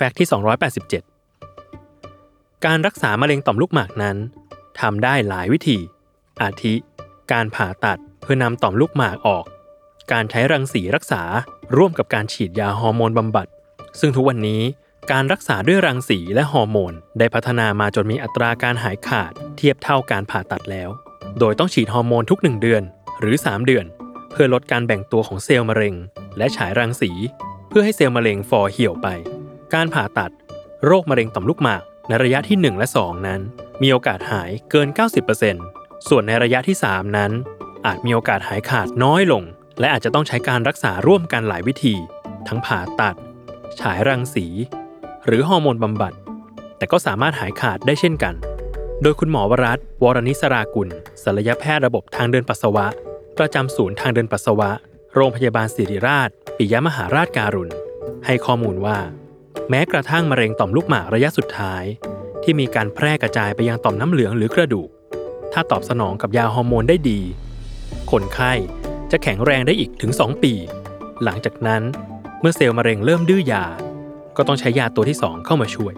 Fact ที่ 287 การรักษามะเร็งต่อมลูกหมากนั้นทำได้หลายวิธี อาทิ การผ่าตัดเพื่อนำต่อมลูกหมากออก การใช้รังสีรักษาร่วมกับการฉีดยาฮอร์โมนบำบัด ซึ่งทุกวันนี้การรักษาด้วยรังสีและฮอร์โมน ได้พัฒนามาจนมีอัตราการหายขาด เทียบเท่าการผ่าตัดแล้ว โดยต้องฉีดฮอร์โมนทุก 1 เดือน หรือ 3 เดือน เพื่อลดการแบ่งตัวของเซลล์มะเร็ง และฉายรังสี เพื่อให้เซลล์มะเร็งฟอเหี่ยวไป การผ่าตัด โรคมะเร็งต่อมลูกหมากในระยะที่ 1 และ 2 นั้น มีโอกาสหายเกิน 90%ส่วนในระยะที่ 3 นั้น อาจมีโอกาสหายขาดน้อยลง และอาจจะต้องใช้การรักษาร่วมกันหลายวิธี ทั้งผ่าตัด ฉายรังสี หรือฮอร์โมนบำบัด แต่ก็สามารถหายขาดได้เช่นกัน โดยคุณหมอวรัตวรนิสรากุลศัลยแพทย์ระบบทางเดินปัสสาวะ ประจำศูนย์ทางเดินปัสสาวะ โรงพยาบาลศิริราช ปิยมหาราชการุณ ให้ข้อมูลว่า แม้กระทั่งมะเร็งต่อมลูกหมากระยะสุดท้าย ที่มีการแพร่กระจายไปยังต่อมน้ำเหลืองหรือกระดูก ถ้าตอบสนองกับยาฮอร์โมนได้ดี คนไข้จะแข็งแรงได้อีกถึง 2 ปี หลังจากนั้นเมื่อเซลล์มะเร็งเริ่มดื้อยา ก็ต้องใช้ยาตัวที่ 2 เข้ามาช่วย